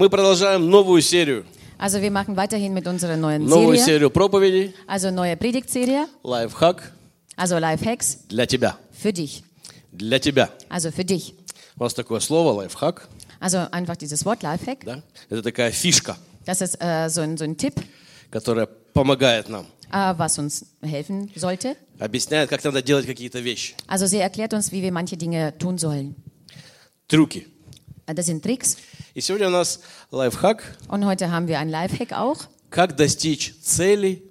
Мы продолжаем новую серию. Also wir machen weiterhin mit unserer neuen Новую Serie, серию проповедей. also neue Predigtserie, Лайфхак also Lifehacks для тебя. für dich, Для тебя. also für dich. У нас такое слово лайфхак. Also einfach dieses Wort Lifehack, Да? Это такая фишка, das ist äh, so, ein, so ein Tipp, которая помогает нам. äh, was uns helfen sollte. Объясняет, как надо делать какие-то вещи. Also sie erklärt uns, wie wir manche Dinge tun sollen. Трюки. Äh, Das sind Tricks И сегодня у нас лайфхак, und heute haben wir ein Lifehack auch. как достичь цели,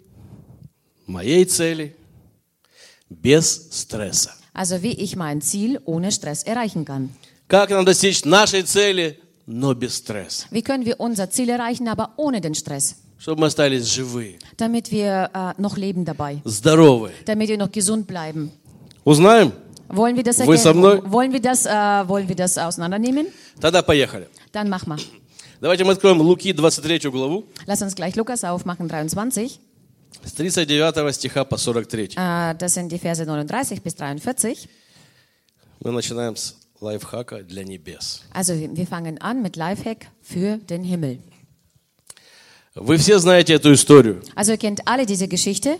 моей цели, без стресса. Also wie ich mein Ziel ohne Stress erreichen kann. Как нам достичь нашей цели, но без стресса. Wie können wir unser Ziel erreichen, aber ohne den Stress? Чтобы мы остались живые, Damit wir äh, noch leben dabei, здоровые. damit wir noch gesund bleiben. Узнаем? Wollen wir das Вы со мной? erkennen? Wollen wir das, äh, wollen wir das auseinandernehmen? Тогда поехали. Dann mach mal. Давайте мы откроем Луки 23 главу Lass uns gleich Lukas aufmachen, 23. с 39 стиха по 43. Äh, das sind die Verse 39 bis 43. Мы начинаем с лайфхака для небес. Also wir wir fangen an mit Lifehack für den Himmel. Вы все знаете эту историю. Also ihr kennt alle diese Geschichte.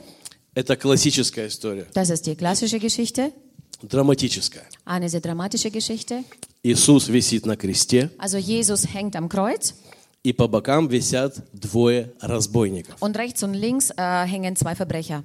Это классическая история, Das ist die klassische Geschichte, Драматическая. eine sehr dramatische Geschichte. Иисус висит на кресте, Also Jesus hängt am Kreuz и по бокам висят двое разбойников. und rechts und links äh, hängen zwei Verbrecher.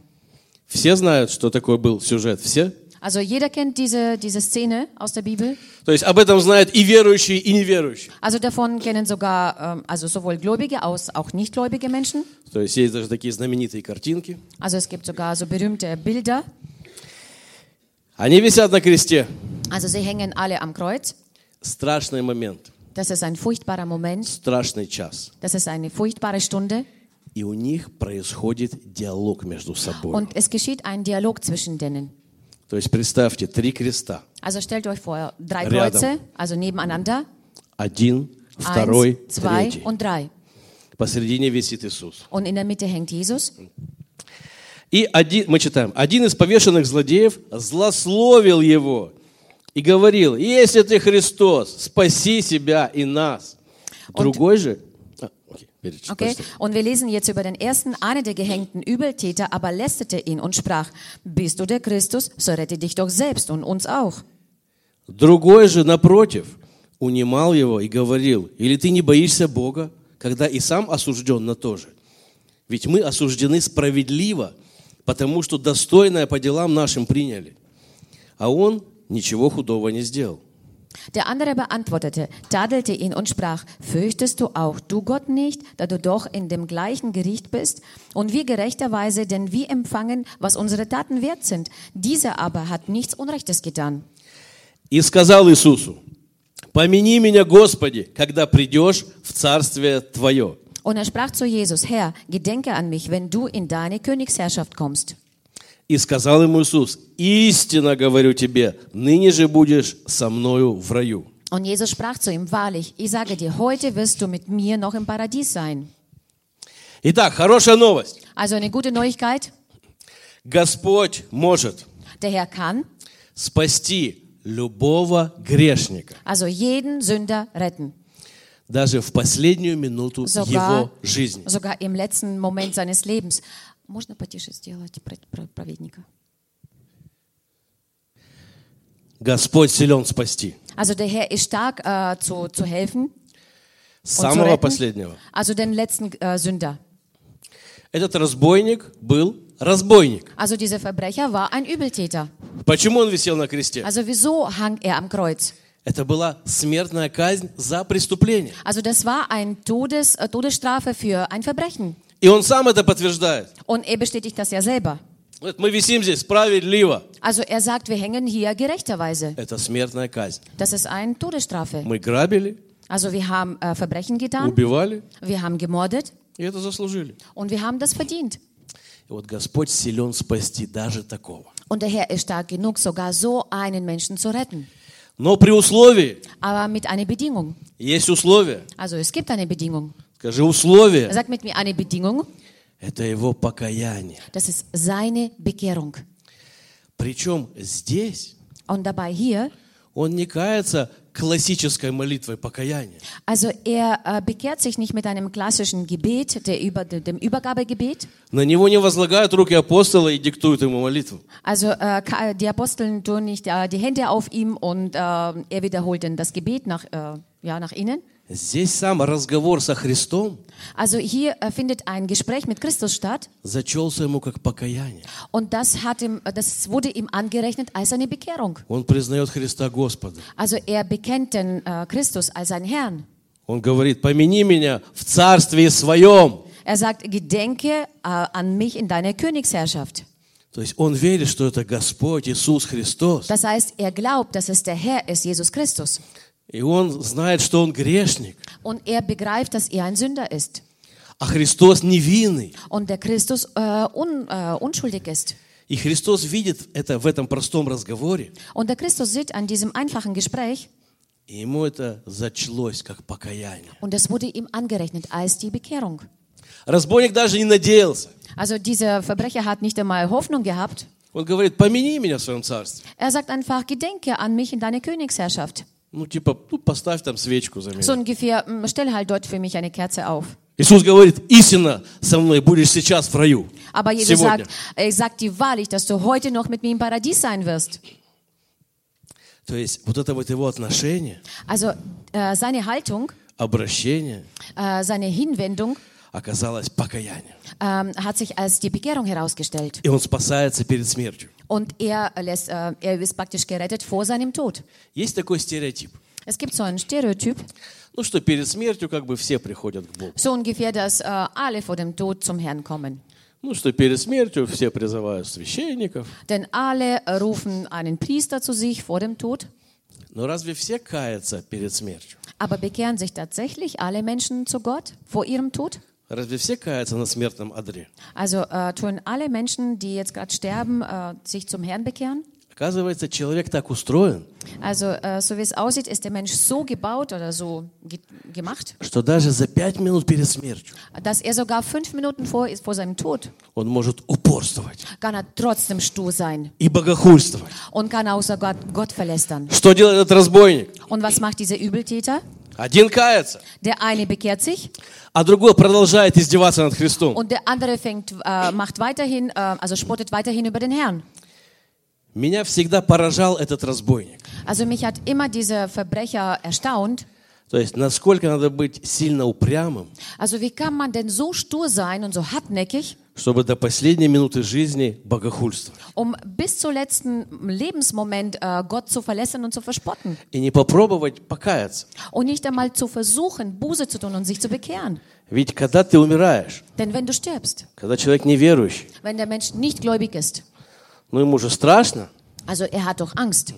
Все знают, что такой был сюжет? Все? Also jeder kennt diese, diese Szene aus der Bibel. То есть об этом знают и верующие, и неверующие. Also davon kennen sogar ähm, also sowohl Gläubige als auch nichtgläubige Menschen. То есть есть даже такие знаменитые картинки. Also es gibt sogar so berühmte Bilder. Они висят на кресте. Also sie hängen alle am Kreuz. Страшный момент, Das ist ein furchtbarer Moment. страшный час. Das ist eine furchtbare Stunde. И у них происходит диалог между собой. Und es geschieht ein Dialog zwischen denen. То есть представьте, три креста. Also stellt euch vor, drei Rядом. Kreuze, also nebeneinander. Один, второй, Eins, zwei третий. und drei. Посередине висит Иисус. Und in der Mitte hängt Jesus. И один, мы читаем, один из повешенных злодеев злословил его и говорил, если ты Христос, спаси себя и нас. Другой же... Okay, und wir lesen jetzt über den ersten, einer der gehängten Übeltäter, aber lästerte ihn und sprach, bist du der Christus, so rette dich doch selbst und uns auch. Другой же, напротив, унимал его и говорил, или ты не боишься Бога, когда и сам осужден на то же? Ведь мы осуждены справедливо, потому что достойное по делам нашим приняли. А он ничего худого не сделал. Der andere beantwortete, tadelte ihn und sprach, fürchtest du auch du Gott nicht, da du doch in dem gleichen Gericht bist? Und wir gerechterweise, denn wir empfangen, was unsere Taten wert sind. Dieser aber hat nichts Unrechtes getan. И сказал Иисусу, помяни меня, Господи, когда придешь в Царствие Твое. Und er sprach zu Jesus, Herr, gedenke an mich, wenn du in deine Königsherrschaft kommst. И сказал ему Иисус, истинно говорю тебе, ныне же будешь со мною в раю. Und Jesus sprach zu ihm, wahrlich, ich sage dir, heute wirst du mit mir noch im Paradies sein. Итак, хорошая новость. Also eine gute Neuigkeit, Господь может der Herr kann спасти любого грешника, also jeden Sünder retten. Даже в последнюю минуту Sogar, его жизни. sogar im letzten Moment seines Lebens. Можно потише сделать праведника? Господь силен спасти. Also der Herr ist stark äh, zu, zu helfen, самого последнего. also den letzten äh, Sünder. Этот разбойник был разбойник. Also dieser Verbrecher war ein Übeltäter. Почему он висел на кресте? Also wieso hang er am Kreuz? Это была смертная казнь за преступление. Also das war ein Todes, äh, Todesstrafe für ein Verbrechen. И он сам это подтверждает. Und er bestätigt das ja selber. Говорит, Мы висим здесь справедливо. Also er sagt, wir hängen hier gerechterweise. Это смертная казнь. Das ist eine Todesstrafe. Мы грабили, Also wir haben äh, Verbrechen getan, убивали, wir haben gemordet и это заслужили. und wir haben das verdient. И вот Господь силен спасти даже такого. Und der Herr ist stark genug, sogar so einen Menschen zu retten. Но при условии, Aber mit einer Bedingung. есть условие. Also es gibt eine Bedingung. Скажи условие. Er sagt mit mir eine Bedingung, Это его покаяние. das ist seine Bekehrung. Причем здесь Und dabei hier, он не кается классической молитвой покаяния. Also er äh, bekehrt sich nicht mit einem klassischen Gebet, der über, dem Übergabegebet. На него не возлагают руки апостола и диктуют ему молитву. Also äh, ka- die Aposteln tun nicht äh, die Hände auf ihm und äh, er wiederholt dann das Gebet nach, äh, ja, nach ihnen. Здесь сам разговор со Христом Also hier äh, findet ein Gespräch mit Christus statt зачелся ему как покаяние. und das, hat ihm, das wurde ihm angerechnet als eine Bekehrung. Он признает Христа Господа. Also er bekennt den äh, Christus als seinen Herrn. Он говорит, помяни меня в царстве своем. Er sagt, gedenke äh, an mich in deiner Königsherrschaft. То есть он верит, что это Господь Иисус Христос. Das heißt, er glaubt, dass es der Herr ist, Jesus Christus. И он знает, что он грешник. Und er begreift, dass er ein Sünder ist. А Христос невинный. Und der Christus äh, un, äh, unschuldig ist. И Христос видит это в этом простом разговоре. Und der Christus sieht an diesem einfachen Gespräch И ему это зачлось как покаяние. und es wurde ihm angerechnet als die Bekehrung. Разбойник даже не надеялся. Also dieser Verbrecher hat nicht einmal Hoffnung gehabt. Он говорит, помяни меня в своем царстве. Er sagt einfach, gedenke an mich in deine Königsherrschaft. Ну, типа, ну, поставь там свечку за So меня. ungefähr, "Mm, stell halt dort für mich eine Kerze auf. Иисус говорит, истинно со мной будешь сейчас в раю. Aber Jesus Сегодня. sagt, er sagt dir wahrlich, dass du heute noch mit mir im Paradies sein wirst. То есть вот это вот его отношение, Also äh, seine Haltung, обращение äh, seine Hinwendung оказалось покаянием. ähm, hat sich als die Bekehrung herausgestellt. И он спасается перед смертью. Und er, lässt, äh, er ist praktisch gerettet vor seinem Tod. Есть такой стереотип. Es gibt so einen Stereotyp, Ну что, перед смертью как бы все приходят к Богу. so ungefähr, dass äh, alle vor dem Tod zum Herrn kommen. Ну что, перед смертью все призывают священников. Denn alle äh, rufen einen Priester zu sich vor dem Tod. Но разве все каятся перед смертью? Aber bekehren sich tatsächlich alle Menschen zu Gott vor ihrem Tod? Разве все каятся на смертном одре? Also äh, tun alle Menschen, die jetzt gerade sterben, äh, sich zum Herrn bekehren? Оказывается, человек так устроен, Also äh, so wie es aussieht, ist der Mensch so gebaut oder so ge gemacht, что даже за пять минут перед смертью dass er sogar fünf Minuten vor, vor seinem Tod он может упорствовать kann er trotzdem stur sein и богохульствовать. und kann auch sogar Gott verlästern. Что делает этот разбойник? Und was macht dieser Übeltäter? Один кается, Der eine bekehrt sich а другой продолжает издеваться над Христом. und der andere fängt, äh, macht weiterhin, äh, also spottet weiterhin über den Herrn. Меня всегда поражал этот разбойник. Also mich hat immer dieser Verbrecher erstaunt. То есть, насколько надо быть сильно упрямым, Also wie kann man denn so stur sein und so hartnäckig, чтобы до последней минуты жизни богохульствовать. um bis zum letzten Lebensmoment äh, Gott zu verlässern und zu verspotten И не попробовать покаяться. und nicht einmal zu versuchen, Buße zu tun und sich zu bekehren. Ведь когда ты умираешь, Denn wenn du stirbst, когда человек неверующий, wenn der Mensch nicht gläubig ist, ну ему же страшно, also er hat doch Angst,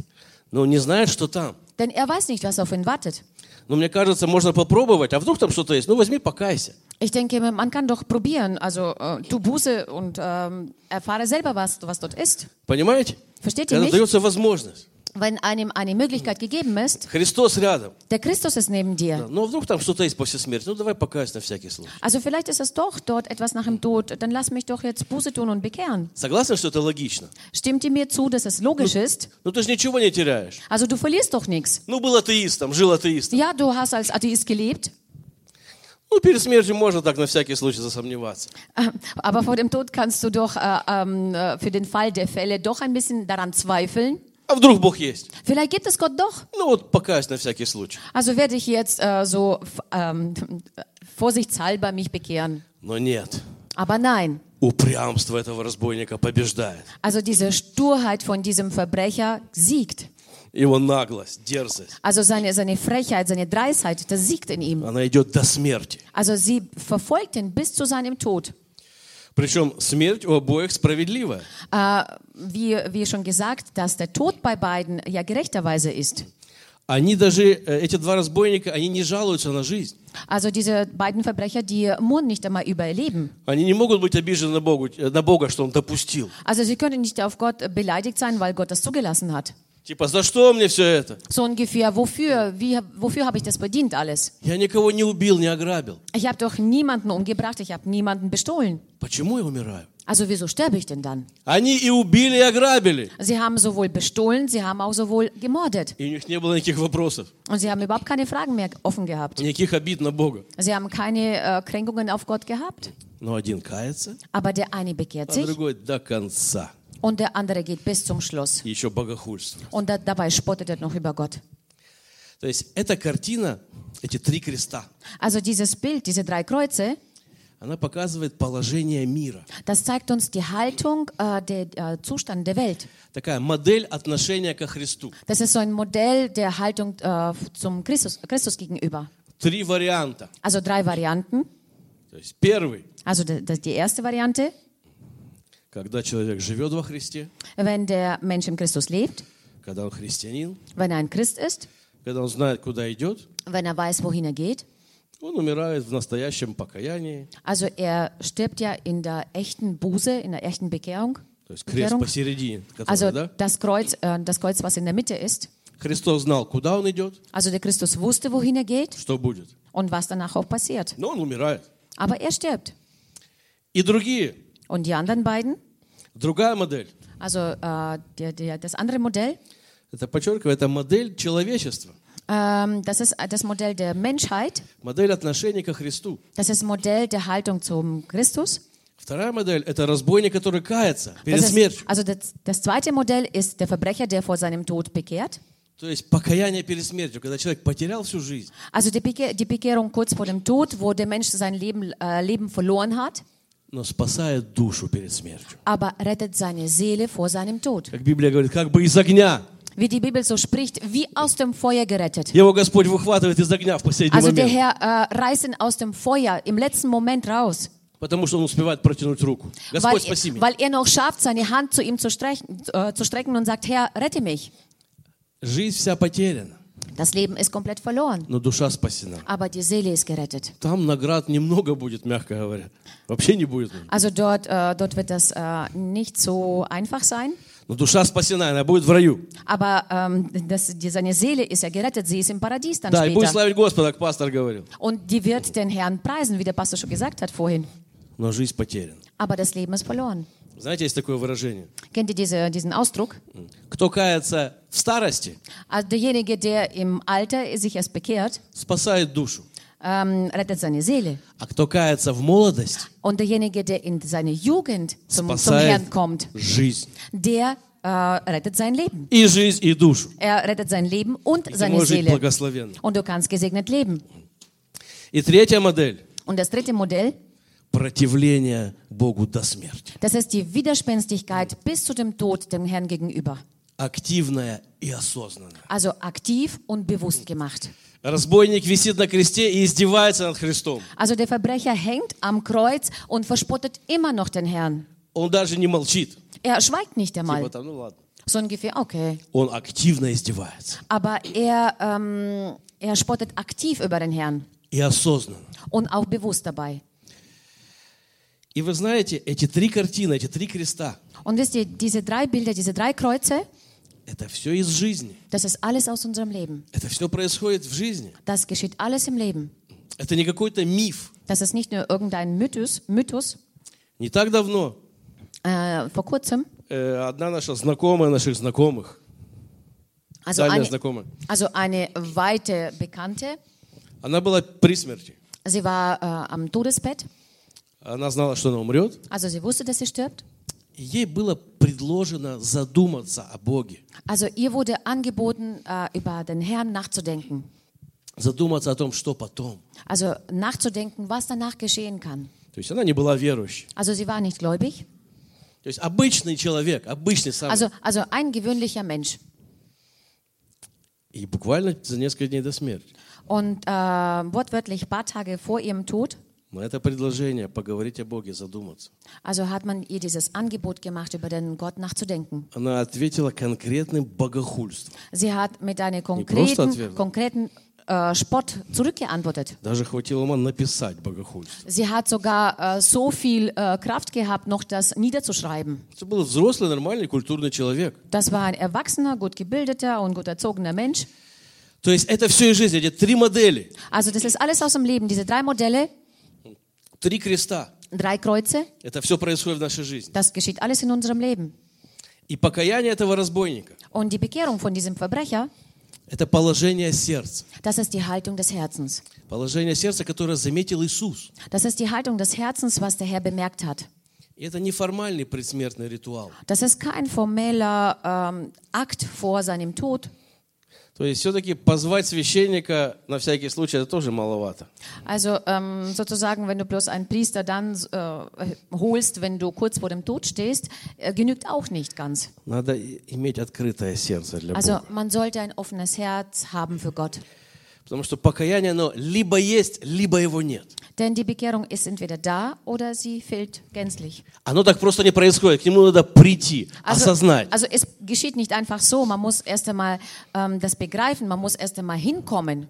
но он не знает, что там. denn er weiß nicht, was auf ihn wartet. Но мне кажется, можно попробовать, а вдруг там что-то есть. Ну возьми, покайся. Ich denke, man kann doch probieren, also äh, tu Buße und ähm, erfahre selber, was, was dort ist. Понимаете? Versteht ihr Когда mich? дается возможность. Wenn einem eine Möglichkeit gegeben ist, Христос рядом. der Christus ist neben dir. Но вдруг там что-то есть после смерти. Ну давай покайся на всякий случай. Also vielleicht ist es doch dort etwas nach dem Tod, dann lass mich doch jetzt Buße tun und bekehren. Согласны, что это логично? Stimmt ihr mir zu, dass es logisch ist? Ну ты же ничего не теряешь. Also du verlierst doch nichts. Ну был атеистом, жил атеистом. Ja, du hast als Atheist gelebt, Ну перед смертью можно так на всякий случай засомневаться. äh, aber vor dem Tod kannst du doch äh, ähm, äh, für den Fall der Fälle doch ein bisschen daran zweifeln. А вдруг Бог есть? Vielleicht gibt es Gott doch. Ну вот покаюсь на всякий случай. Also werde ich jetzt äh, so f- ähm, vorsichtshalber mich bekehren. Но нет. Aber nein. Упрямство этого разбойника побеждает. Also diese Sturheit von diesem Verbrecher siegt. Его наглость, дерзость. Also seine, seine Frechheit, seine Dreisheit, das siegt in ihm. Она идет до смерти. Also sie verfolgt ihn bis zu seinem Tod. Причем смерть у обоих справедливая. Äh, wie, wie schon gesagt, dass der Tod bei beiden ja gerechterweise ist. Они даже, э, эти два разбойника, они не жалуются на жизнь. Also diese beiden Verbrecher, die murren nicht einmal über ihr Leben. Они не могут быть обижены на, Богу, э, на Бога, что Он допустил. Also sie können nicht auf Gott beleidigt sein, weil Gott das zugelassen hat. Типа, за что мне все это? So ungefähr, wofür, wie, wofür habe ich das verdient alles? Я никого не убил, не ограбил. Ich habe doch niemanden umgebracht, ich habe niemanden bestohlen. Почему я умираю? Also wieso sterbe ich denn dann? Они и убили, и ограбили. Sie haben sowohl bestohlen, sie haben auch sowohl gemordet. И у них не было никаких вопросов, Und sie haben überhaupt keine Fragen mehr offen gehabt. никаких обид на Бога. Sie haben keine äh, Kränkungen auf Gott gehabt. Но один кается, Aber der eine bekehrt а sich другой до конца. und der andere geht bis zum Schluss. И еще богохульство. Und da, dabei spottet er noch über Gott. То есть эта картина, эти три креста, Also dieses Bild, diese drei Kreuze, она показывает положение мира. das zeigt uns die Haltung, äh, der äh, Zustand der Welt. Такая модель отношения ко Христу. Das ist so ein Modell der Haltung äh, zum Christus, Christus gegenüber. Три варианта. Also drei Varianten. То есть первый, Also die, die erste Variante, когда человек живет во Христе, wenn der Mensch im Christus lebt, когда он христианин, wenn er ein Christ ist, когда он знает, куда идет, wenn er weiß, wohin er geht. он умирает в настоящем покаянии. Also er stirbt ja in der echten Buße, in der echten Bekehrung. То есть крест Bekehrung. посередине. который, Also да? das Kreuz, äh, das Kreuz, was in der Mitte ist. Христос знал, куда он идет, Also der Christus wusste, wohin er geht что будет. und was danach auch passiert. Но он умирает. Aber er stirbt. И другие. Und die anderen beiden, Другая модель. also äh, der, der, das andere Modell, Это подчеркиваю, это модель человечества. ähm, das ist das Modell der Menschheit. Модель отношения ко Христу. Das ist Modell der Haltung zum Christus. Вторая модель – это разбойник, который кается перед Das ist, смертью. also das, das zweite Modell ist der Verbrecher, der vor seinem Tod bekehrt. То есть покаяние перед смертью, когда человек потерял всю жизнь, Also die, Beke die Bekehrung kurz vor dem Tod, wo der Mensch sein Leben, äh, Leben verloren hat, но спасает душу перед смертью. aber rettet seine Seele vor seinem Tod. Как Библия говорит, как бы из огня. Wie die Bibel so spricht, wie aus dem Feuer gerettet. Его Господь выхватывает из огня в последний Also der момент, Herr äh, reißt ihn aus dem Feuer im letzten Moment raus, потому что он успевает протянуть руку. weil, Господь, спаси меня. weil er noch schafft, seine Hand zu ihm zu strecken, äh, zu strecken und sagt, Herr, rette mich. Жизнь вся потеряна, Das Leben ist komplett verloren, но душа спасена. aber die Seele ist gerettet. Там наград немного будет, мягко говоря. Вообще не будет. Also dort, äh, dort wird das äh, nicht so einfach sein. Но душа спасена, она будет в раю. Aber ähm, das, die, seine Seele ist ja gerettet, sie ist im Paradies dann Да, и будет später. славить Господа, как пастор говорил. Und die wird den Herrn preisen, wie der Pastor schon gesagt hat vorhin. Но жизнь потеряна. Aber das Leben ist verloren. Знаете, есть такое выражение. Kennt ihr diese, diesen Ausdruck? Кто кается в старости, Also derjenige, der im Alter sich erst bekehrt, спасает душу. ähm, rettet seine Seele. А кто кается в молодости, Und derjenige, der in seine Jugend zum, zum спасает Herrn kommt, жизнь. der äh, rettet sein Leben. И жизнь, и душу. Er rettet sein Leben und И ты seine можешь жить Seele. благословенно. Und du kannst gesegnet leben. И третья модель Und das dritte Modell, – противление Богу до смерти. das ist die Widerspenstigkeit bis zu dem Tod dem Herrn gegenüber. Активная и осознанная. Also aktiv und bewusst gemacht. Разбойник висит на кресте и издевается над Христом. Also der Verbrecher hängt am Kreuz und verspottet immer noch den Herrn. Он даже не молчит. Er schweigt nicht Типа einmal. там, ну ладно. So ungefähr, okay. Он активно издевается. Aber er, ähm, er spottet aktiv über den Herrn И осознанно. und auch bewusst dabei. И вы знаете, эти три картины, эти три креста Und wisst ihr, diese drei Bilder, diese drei Kreuze, – это все из жизни. das ist alles aus unserem Leben. Это все происходит в жизни. Das geschieht alles im Leben. Это не какой-то миф. Das ist nicht nur irgendein Mythos. Mythos. Не так давно Äh, vor kurzem, э, одна наша знакомая наших знакомых, also дальняя eine, знакомая, also eine weite Bekannte, она была при смерти. sie war äh, am Todesbett, Она знала, что она умрет. also sie wusste, dass sie stirbt. И ей было предложено задуматься о Боге. Also ihr wurde angeboten, äh, über den Herrn nachzudenken. Задуматься о том, что потом. Also nachzudenken, was danach geschehen kann. То есть она не была верующей. Also sie war nicht gläubig. То есть обычный человек, обычный самый. Also, also ein gewöhnlicher Mensch. И буквально за несколько дней до смерти. Und äh, wortwörtlich ein paar Tage vor ihrem Tod, На это предложение поговорить о Боге, задуматься. also hat man ihr dieses Angebot gemacht, über den Gott nachzudenken. Она ответила конкретным богохульством. Sie hat mit einem konkreten, konkreten äh, Spott zurückgeantwortet. Даже хватило ума написать богохульство. Sie hat sogar äh, so viel äh, Kraft gehabt, noch das niederzuschreiben. Это был взрослый, нормальный, культурный человек. Das war ein erwachsener, gut gebildeter und gut erzogener Mensch. То есть это все из жизни, эти три модели, Also das ist alles aus dem Leben, diese drei Modelle, три креста. Drei Kreuze, Это все происходит в нашей жизни. das geschieht alles in unserem Leben. И покаяние этого разбойника Und die Bekehrung von diesem Verbrecher, – это положение сердца. das ist die Haltung des Herzens. Положение сердца, которое заметил Иисус. Das ist die Haltung des Herzens, was der Herr bemerkt hat. И это не формальный предсмертный ритуал. Das ist kein formeller ähm, Akt vor seinem Tod. То есть все-таки позвать священника на всякий случай, это тоже маловато. Also ähm, sozusagen, wenn du bloß einen Priester dann äh, holst, wenn du kurz vor dem Tod stehst, äh, genügt auch nicht ganz. Надо и- иметь открытое сердце для Also Бога. man sollte ein offenes Herz haben für Gott. Потому что покаяние, оно либо есть, либо его нет. Denn die Bekehrung ist entweder da oder sie fehlt gänzlich. Оно так просто не происходит. К нему надо прийти, Also, осознать. also es geschieht nicht einfach so. Man muss erst einmal ähm, das begreifen, man muss erst einmal hinkommen.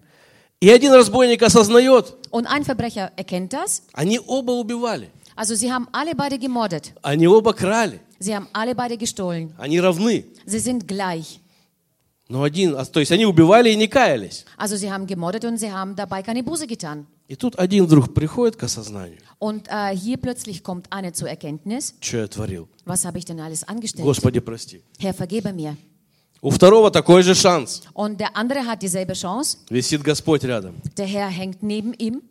И один разбойник осознает, Und ein Verbrecher erkennt das. они оба убивали, Also sie haben alle beide gemordet. они оба крали, Sie haben alle beide gestohlen. они равны. Sie sind gleich. Но один, а, то есть они убивали и не каялись. Also sie haben gemordet und sie haben dabei keine Buße getan. И тут один вдруг приходит к осознанию, Und äh, hier plötzlich kommt eine zur Erkenntnis, что я творил. was habe ich denn alles angestellt? Господи, прости. Herr, vergebe mir. У второго такой же шанс. Und der andere hat dieselbe Chance. Висит Господь рядом. Der Herr hängt neben ihm,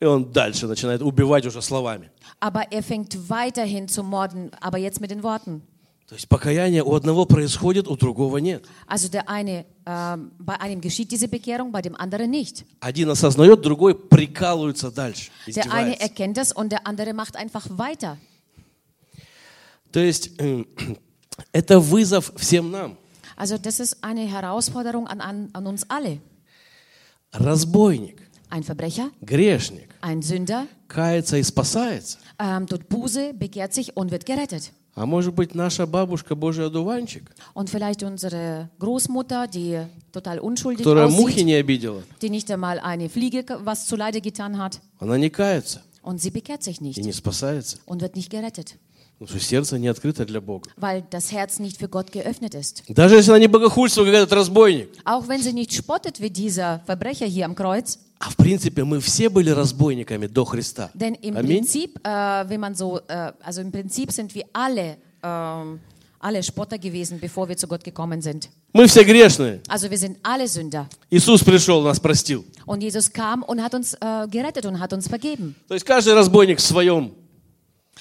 И он дальше начинает убивать уже словами. aber er fängt weiterhin zu morden, aber jetzt mit den Worten. То есть покаяние у одного происходит, у другого нет. Also der eine, ähm, bei einem geschieht diese Bekehrung, bei dem anderen nicht. Один осознает, другой прикалывается дальше, Der eine erkennt das und der andere macht einfach weiter. То есть э, это вызов всем нам. Also das ist eine Herausforderung an, an, an uns alle. Разбойник, Ein Verbrecher, грешник ein Sünder, кается и спасается. ähm, tut Buße, bekehrt sich und wird gerettet. А может быть, наша бабушка Божий одуванчик, Und vielleicht unsere Großmutter, die total unschuldig которая мухи aussieht, не обидела, die nicht einmal eine Fliege was zuleide getan hat. она не кается Und sie bekehrt sich и nicht не спасается. und wird nicht gerettet, Потому что сердце не открыто для Бога. weil das Herz nicht für Gott geöffnet ist. Даже если она не богохульство, как этот разбойник. Auch wenn sie nicht spottet wie dieser Verbrecher hier am Kreuz, А в принципе мы все были разбойниками до Христа. denn im Аминь. Prinzip, äh, wenn man so, äh, also im Prinzip sind wir alle, ähm, alle Spotter gewesen, bevor wir zu Gott gekommen sind. Мы все грешные. Also wir sind alle Sünder. Иисус пришел, нас простил. Und Jesus kam und hat uns äh, gerettet und hat uns vergeben. То есть каждый разбойник в своем,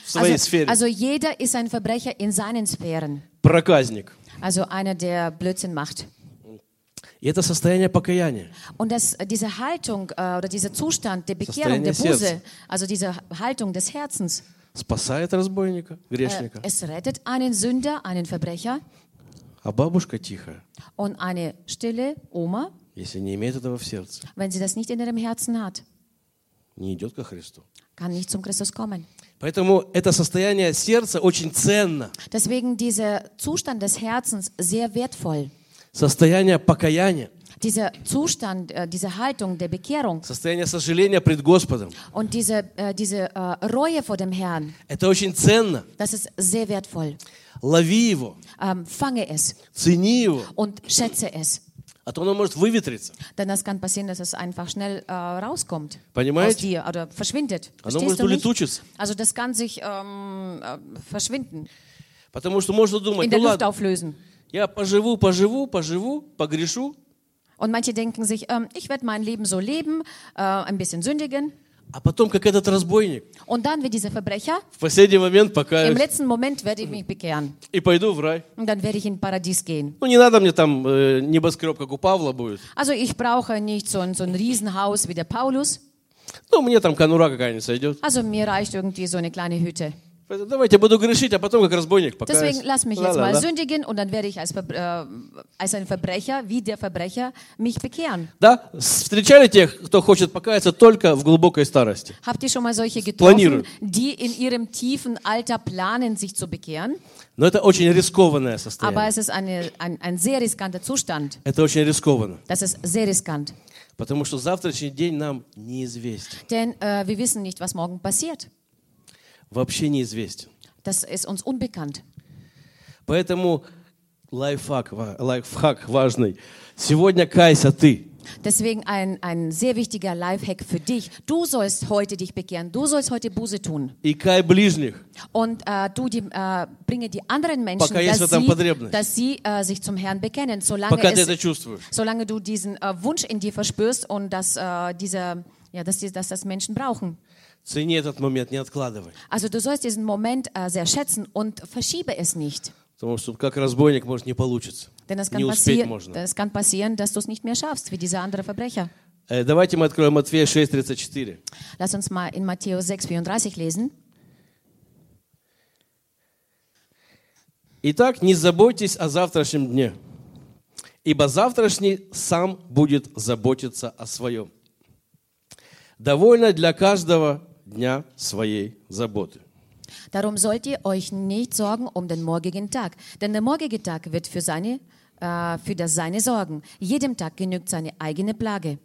в своей Also, сфере. also jeder ist ein Verbrecher in seinen Sphären. Проказник. Also einer, der Blödsinn macht. И это состояние покаяния. Und das, diese Haltung äh, oder dieser Zustand der Bekehrung, der Состояние Buße, сердца. also diese Haltung des Herzens, Спасает разбойника, äh, грешника. es rettet einen Sünder, einen Verbrecher А бабушка тихая, und eine stille Oma, если не имеет этого в сердце, wenn sie das nicht in ihrem Herzen hat, не идет ко Христу. kann nicht zum Christus kommen. Поэтому это состояние сердца очень ценно. Deswegen dieser Zustand des Herzens sehr wertvoll. Состояние покаяния, Dieser Zustand, äh, diese Haltung der Bekehrung состояние сожаления пред Господом. und diese, äh, diese äh, Reue vor dem Herrn, Это очень ценно. das ist sehr wertvoll. Лови его, Ähm, fange es цени его, und schätze es. а то оно может выветриться. Denn das kann passieren, dass es einfach schnell äh, rauskommt aus Понимаете? dir oder verschwindet. Оно Verstehst может du nicht? улетучиться. Also das kann sich ähm, äh, verschwinden, Потому что можно думать, in der ну Luft ладно, auflösen. Я поживу, поживу, поживу, погрешу, Und manche denken sich, ähm, ich werde mein Leben so leben, äh, ein bisschen sündigen. а потом, как этот разбойник, Und dann wie dieser Verbrecher, в последний момент im покаюсь letzten Moment werde ich mich bekehren. и пойду в рай. Und dann werde ich in Paradies gehen. Ну, не надо мне там э, небоскреб, как у Павла будет. Also ich brauche nicht so ein, so ein Riesenhaus wie der Paulus. Ну, мне там конура какая-нибудь сойдет. Also mir reicht irgendwie so eine kleine Hütte. Давайте буду грешить, а потом как разбойник покаюсь. Deswegen lass mich jetzt mal sündigen und dann werde ich als, äh, als ein Verbrecher, wie der Verbrecher, mich bekehren. Да? Встречали тех, кто хочет покаяться только в глубокой старости? Habt ihr schon mal solche getroffen, Planieren. die in ihrem tiefen Alter planen, sich zu bekehren? Но это очень рискованное Aber состояние. es ist eine, ein, ein sehr riskanter Zustand. Это очень рискованно. Das ist sehr riskant. Потому что завтрашний день нам неизвестен. Denn äh, wir wissen nicht, was morgen passiert. Вообще неизвестен. Das ist uns unbekannt. Поэтому лайфхак, ва- лайфхак важный. Сегодня кайся ты. Deswegen ein, ein sehr wichtiger Lifehack für dich. Du sollst heute dich bekehren. Du sollst heute Buße tun. И кай ближних. Und äh, du die, äh, bringe die anderen Menschen, Пока есть в dass этом sie, потребность. dass sie äh, sich zum Herrn bekennen. Solange, Пока ты это es, чувствуешь. solange du diesen äh, Wunsch in dir verspürst und dass, äh, diese, ja, dass, die, dass das Menschen brauchen. Цени этот момент, не откладывай. Also du sollst diesen Moment äh, sehr schätzen und verschiebe es nicht. Потому что как разбойник, может, не получится. Denn es Не kann, успеть passi можно. es kann passieren, dass du es nicht mehr schaffst, wie dieser andere Verbrecher. Э, Давайте мы откроем Матфея 6.34. Lass uns mal in Matthäus 6,34 lesen. Итак, не заботьтесь о завтрашнем дне, ибо завтрашний сам будет заботиться о своем. Довольно для каждого дня своей заботы. Darum sollt ihr euch nicht sorgen um den morgigen Tag, denn der morgige Tag wird für, seine, äh, für das Seine sorgen. Jedem Tag genügt seine eigene Plage.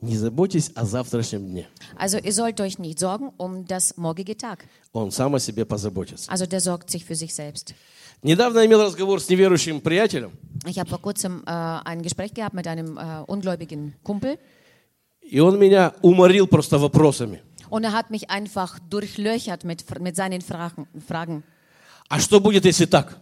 Не заботьтесь о завтрашнем дне. Also ihr sollt euch nicht sorgen um das morgige Tag. Он сам о себе позаботится. Also der sorgt sich für sich selbst. Недавно имел разговор с неверующим приятелем, Ich habe vor kurzem äh, ein Gespräch gehabt mit einem äh, ungläubigen Kumpel И он меня уморил просто вопросами. und er hat mich einfach durchlöchert mit, mit seinen Fragen, Fragen. А что будет, если так?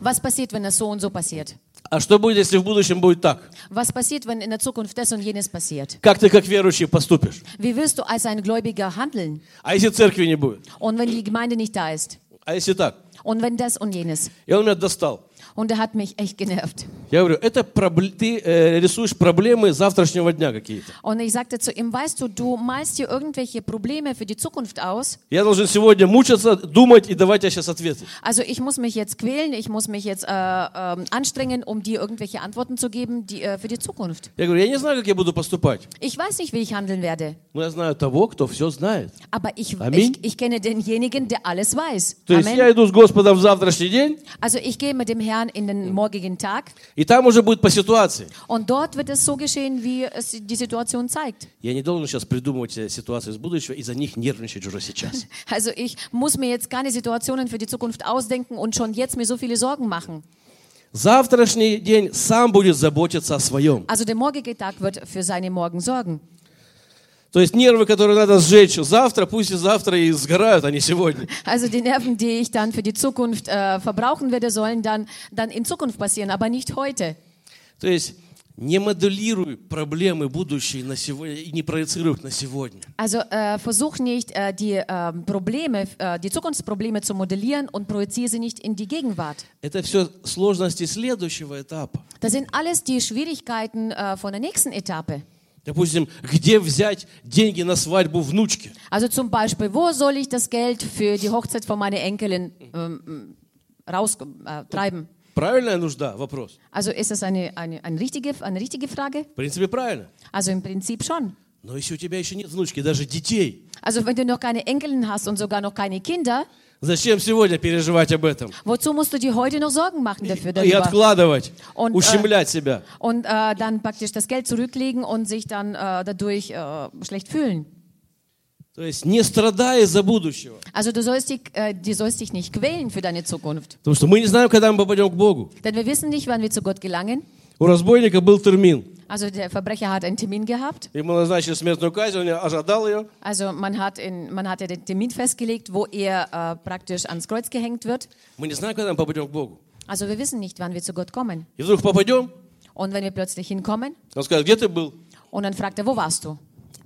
Was passiert, wenn das so und so passiert? А что будет, если в будущем будет так? Was passiert, wenn in der Zukunft das und jenes passiert? Как ты как верующий поступишь? Wie wirst du als ein Gläubiger handeln? А если церкви не будет? Und wenn die Gemeinde nicht da ist? А если так? Und wenn das und jenes? И он меня достал. Und er hat mich echt genervt. Я говорю, это пробл- ты э, рисуешь проблемы завтрашнего дня какие-то. Und ich sagte zu ihm, weißt du, du malst dir irgendwelche Probleme für die Zukunft aus. Я должен сегодня мучиться, думать и давать тебе сейчас ответы. Also ich muss mich jetzt quälen, ich muss mich jetzt äh, ähm, anstrengen, um dir irgendwelche Antworten zu geben die, äh, für die Zukunft. Я говорю, я не знаю, как я буду поступать, Ich weiß nicht, wie ich handeln werde, но я знаю того, кто все знает. aber ich, Amen. ich, ich kenne denjenigen, der alles weiß. То есть я Amen. иду с Господом в завтрашний день, Also ich gehe mit dem Herrn in den morgigen Tag и там уже будет по ситуации. und dort wird es so geschehen, wie es die Situation zeigt. Я не должен сейчас придумывать э, ситуации из будущего и за них нервничать уже сейчас. Also ich muss mir jetzt keine Situationen für die Zukunft ausdenken und schon jetzt mir so viele Sorgen machen. Завтрашний день сам будет заботиться о своем. Also der morgige Tag wird für seine Morgen sorgen. То есть нервы, которые надо сжечь завтра, пусть и завтра и сгорают, а не сегодня. Also die Nerven, die ich dann für die Zukunft äh, verbrauchen werde, sollen dann, dann in Zukunft passieren, aber nicht heute. То есть не моделируй проблемы будущие на сегодня и не проецируй их на сегодня. Also äh, versuch nicht, äh, die äh, Probleme, äh, die Zukunftsprobleme zu modellieren und projiziere sie nicht in die Gegenwart. Это все сложности следующего этапа. Das sind alles die Schwierigkeiten äh, von der nächsten Etappe. Допустим, где взять деньги на свадьбу внучки? Also zum Beispiel, wo soll ich das Geld für die Hochzeit von meiner Enkelin ähm, raustreiben? Äh, treiben? Правильная нужда? Вопрос. also ist das eine, eine, eine, richtige, eine richtige Frage? В принципе, правильно. Also im Prinzip schon. Но если у тебя еще нет внучки, даже детей, Also wenn du noch keine Enkelin hast und sogar noch keine Kinder, зачем сегодня переживать об этом? wozu musst du dir heute noch Sorgen machen dafür? И Darüber? откладывать, Und, ущемлять себя. Und äh, dann praktisch das Geld zurücklegen und sich dann äh, dadurch äh, schlecht fühlen. То есть не страдай из-за будущего. Also du sollst, dich, äh, du sollst dich nicht quälen für deine Zukunft. Потому что мы не знаем, когда мы попадем к Богу. Denn wir wissen nicht, wann wir zu Gott gelangen. У разбойника был термин. Also der Verbrecher hat einen Termin gehabt. Ему назначили смертную казнь, он ожидал ее. Also man hat, in, man hat ja den Termin festgelegt, wo er äh, praktisch ans Kreuz gehängt wird. Мы не знаем, когда мы попадем к Богу. Also wir wissen nicht, wann wir zu Gott kommen. И вдруг попадем, Und wenn wir plötzlich hinkommen он скажет, где ты был? und dann fragt er, wo warst du?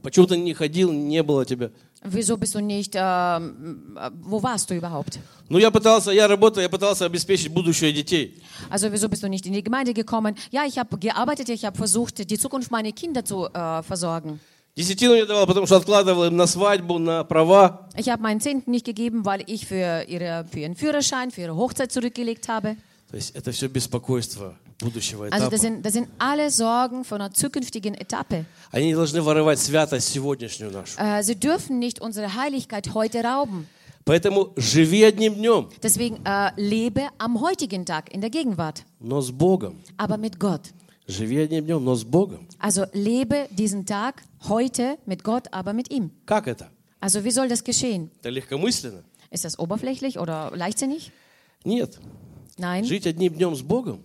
Почему ты не ходил, не было тебя? Wieso bist du nicht, ähm, äh, wo warst du überhaupt? Ну, я пытался, я работал, я пытался обеспечить будущее детей. Also wieso bist du nicht in die Gemeinde gekommen? Ja, ich habe gearbeitet, ich habe versucht, die Zukunft meiner Kinder zu äh, versorgen. Десятину не давал, потому что откладывал им на свадьбу, на права. Ich habe meinen Zehnten nicht gegeben, weil ich für, ihre, für ihren Führerschein, für ihre Hochzeit zurückgelegt habe. То есть это все беспокойство будущего Also этапа. das sind, das sind alle Sorgen von einer zukünftigen Etappe. Они не должны воровать святость сегодняшнюю нашу. Äh, sie dürfen nicht unsere Heiligkeit heute rauben. Поэтому живи одним днем, Deswegen äh, lebe am heutigen Tag, in der Gegenwart, но с Богом. aber mit Gott. Живи одним днем, но с Богом. Also lebe diesen Tag heute mit Gott, aber mit ihm. Как это? Also wie soll das geschehen? Это легкомысленно? Ist das oberflächlich oder leichtsinnig? Нет. Nein. Жить одним днем с Bogом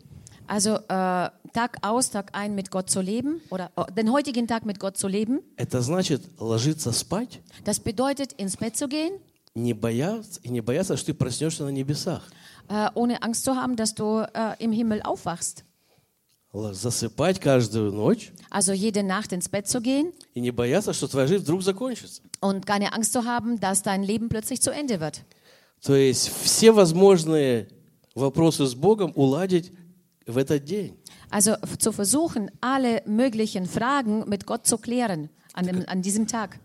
Also äh, Tag aus, Tag ein mit Gott zu leben oder äh, den heutigen Tag mit Gott zu leben, это значит ложиться спать, das bedeutet ins Bett zu gehen, не бояться, и не бояться, что ты проснешься на небесах. äh, ohne Angst zu haben, dass du äh, im Himmel aufwachst. Л- Засыпать каждую ночь Also jede Nacht ins Bett zu gehen и не бояться, что твоя жизнь вдруг закончится. und keine Angst zu haben, dass dein Leben plötzlich zu Ende wird. То есть все возможные вопросы с Богом уладить в этот день. Also f- zu versuchen, alle möglichen Fragen mit Gott zu klären an, dem, an diesem Tag,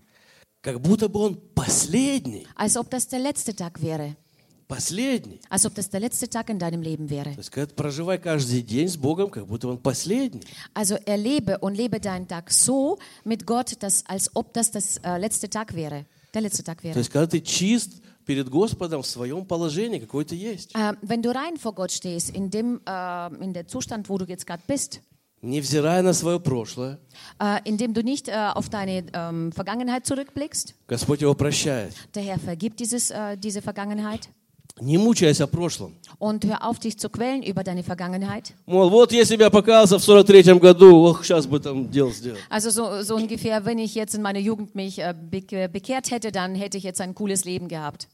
Как будто бы он последний. als ob das der letzte Tag wäre, Последний. als ob das der letzte Tag in deinem Leben wäre. То есть, когда ты проживай каждый день с Богом, как будто он последний. Also erlebe und lebe deinen Tag so mit Gott, dass, als ob das das äh, letzte Tag wäre, der letzte Tag То wäre. есть, когда ты чист перед Господом в своем положении, какое ты есть. Äh, wenn du rein vor Gott stehst, in dem, äh, in der Zustand, wo du jetzt gerade bist, Невзирая на свое прошлое, äh, in dem du nicht äh, auf deine ähm, Vergangenheit zurückblickst, Господь его прощает. der Herr vergibt dieses, äh, diese Vergangenheit Не мучаясь о прошлом. und hör auf, dich zu quälen über deine Vergangenheit. Мол, вот если бы я покаялся в 43-м году, ох, сейчас бы там дело сделал. Also so, so ungefähr, wenn ich jetzt in meiner Jugend mich äh, beke- bekehrt hätte, dann hätte ich jetzt ein cooles Leben gehabt.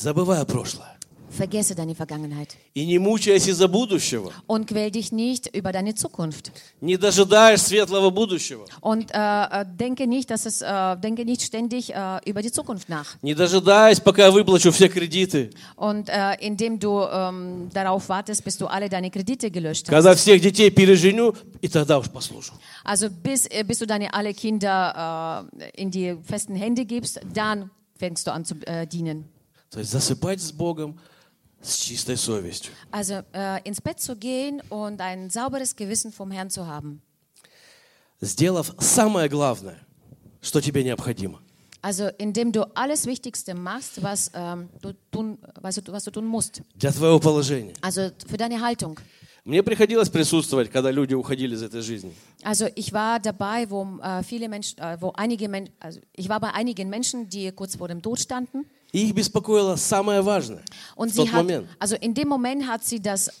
Забывая прошлое. Vergesse deine Vergangenheit И не мучаясь из-за будущего. und quäl dich nicht über deine Zukunft. Не дожидаешь светлого будущего. Und äh, äh, denke nicht, dass es, äh, denke nicht ständig äh, über die Zukunft nach. Не дожидаясь, пока я выплачу все кредиты. Und äh, indem du ähm, darauf wartest, bis du alle deine Kredite gelöscht hast. Когда всех детей переженю, и тогда уж послушаю. Also bis, äh, bis du deine alle Kinder äh, in die festen Hände gibst, dann fängst du an zu äh, dienen. То есть засыпать с Богом с чистой совестью. Also äh, ins Bett zu gehen und ein sauberes Gewissen vom Herrn zu haben. Сделав самое главное, что тебе необходимо. Also indem du alles Wichtigste machst, was, ähm, du, tun, was, du, was du tun musst. Для твоего положения. Also für deine Haltung. Мне приходилось присутствовать, когда люди уходили из этой жизни. Also ich war dabei, wo äh, viele Menschen, äh, wo einige Menschen, also ich war bei einigen Menschen, die kurz vor dem Tod standen. И их беспокоило самое важное Und в sie тот hat, момент. also in dem Moment hat sie das äh,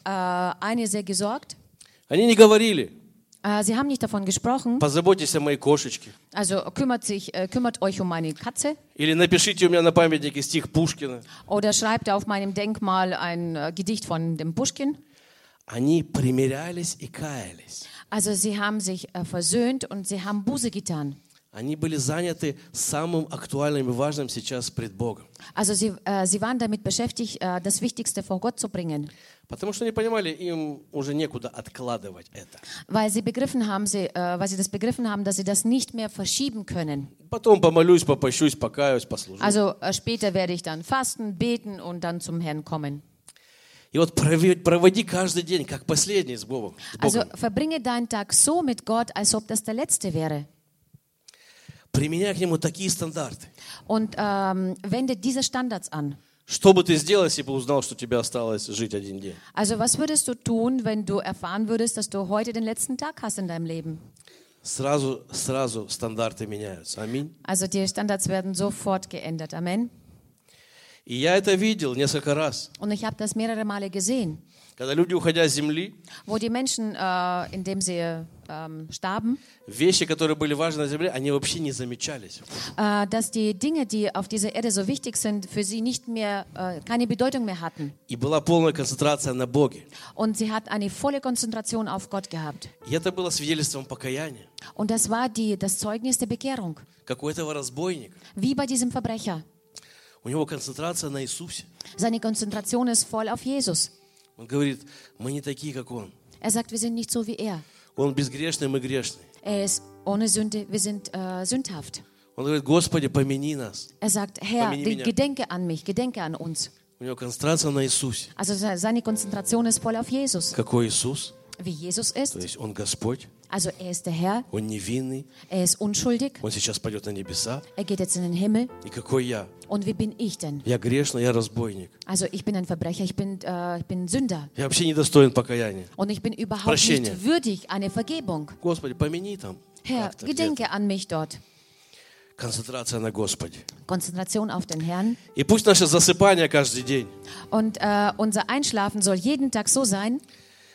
eine sehr gesorgt. Они не говорили, Äh, sie haben nicht davon gesprochen. позаботьтесь о моей кошечке. Also kümmert sich, äh, kümmert euch um meine Katze Или напишите у меня на памятнике стих Пушкина. oder schreibt auf meinem Denkmal ein äh, Gedicht von dem Pushkin. Они примирялись и каялись. Also sie haben sich äh, versöhnt und sie haben Buße getan. Они были заняты самым актуальным и важным сейчас пред Богом. Also sie, äh, sie waren damit beschäftigt, äh, das Wichtigste vor Gott zu bringen. Потому что они понимали, им уже некуда откладывать это. Weil sie begriffen haben, sie, äh, weil sie das begriffen haben, dass sie das nicht mehr verschieben können. Потом помолюсь, попощусь, покаюсь, послужу. Also äh, später werde ich dann fasten, beten und dann zum Herrn kommen. И вот прови- проводи каждый день, как последний с Богом. с Also Богом. verbringe deinen Tag so mit Gott, als ob das der letzte wäre. Применяй к Нему такие стандарты. Und ähm, wende diese Standards an. Что бы ты сделал, если бы узнал, что тебе осталось жить один день? Also was würdest du tun, wenn du erfahren würdest, dass du heute den letzten Tag hast in deinem Leben? Сразу, сразу стандарты меняются. Аминь. Also die Standards werden sofort geändert. Amen. И я это видел несколько раз. Und ich habe das mehrere Male gesehen, Когда люди, уходя с земли, wo die Menschen, äh, indem sie ähm, starben, вещи, которые были важны на земле, они вообще не замечались. äh, dass die Dinge, die auf dieser Erde so wichtig sind, für sie nicht mehr, äh, keine Bedeutung mehr hatten. И была полная концентрация на Боге. Und sie hat eine volle Konzentration auf Gott gehabt. И это было свидетельством покаяния, Und das war die, das Zeugnis der Bekehrung. как у этого разбойника. Wie bei diesem Verbrecher. У него концентрация на Иисусе. Seine Konzentration ist voll auf Jesus. Он говорит, мы не такие, как Он. Er sagt, wir sind nicht so wie er. Он безгрешный, мы грешные. Er ist ohne Sünde, wir sind äh, sündhaft. Он говорит, Господи, помяни нас. Er sagt, Herr, Помяни die, меня. gedenke an mich, gedenke an uns. У него концентрация на Иисусе. Also se- seine Konzentration ist voll auf Jesus. Какой Иисус? Wie Jesus То ist. есть Он Господь, Also er ist der Herr, Он невинный, er ist unschuldig, Он сейчас пойдет на небеса. er geht jetzt in den Himmel. И какой я? Und wie bin ich denn? Я грешный, я разбойник. Also ich bin ein Verbrecher, ich bin, äh, ich bin Sünder. Я вообще недостоин покаяния. Und ich bin überhaupt Прощение. nicht würdig einer Vergebung. Господи, помяни там. Herr, как-то где-то. gedenke an mich dort. Концентрация на Господе. Konzentration auf den Herrn. И пусть наше засыпание каждый день Und äh, unser Einschlafen soll jeden Tag so sein,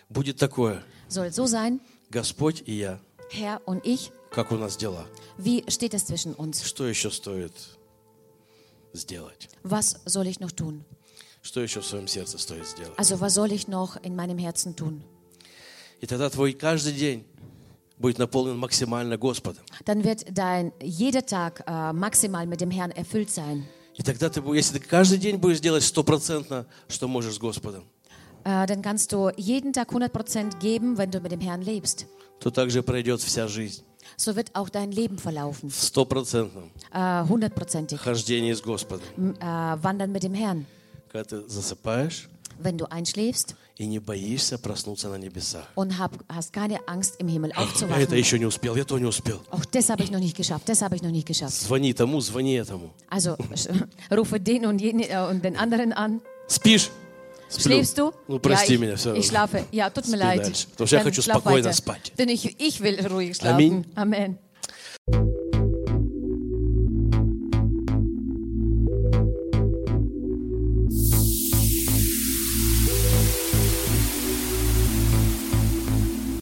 будет такое. soll so sein, Господь и я, Herr und ich, как у нас дела? wie steht es zwischen uns? Что еще стоит сделать? Was soll ich noch tun? Что еще в своем сердце стоит сделать? Also was soll ich noch in meinem Herzen tun? И тогда твой каждый день будет наполнен максимально Господом. Dann wird dein jeder Tag äh, maximal mit dem Herrn erfüllt sein. И тогда ты, если ты каждый день будешь делать стопроцентно, что можешь с Господом, Äh, dann kannst du jeden Tag 100% geben, wenn du mit dem Herrn lebst. то также пройдет вся жизнь So wird auch dein Leben verlaufen. в стопроцентном Äh, Hundertprozentig. хождении с Господом. M- Äh, wandern mit dem Herrn. Когда ты засыпаешь Wenn du einschläfst и не боишься проснуться на небесах. und hab, hast keine Angst, im Himmel Я это aufzuwachen. еще не успел, я то не успел. Auch das habe ich noch nicht geschafft, das habe ich noch nicht geschafft. Звони тому, звони этому. Also sch- rufe den und, jeden, äh, und den anderen an. Спишь? Schläfst du? Ну, прости ja, меня. Ich, ich schlafe. Ja, tut mir leid. Потому Denn ich, ich will ruhig schlafen. Аминь. Amen.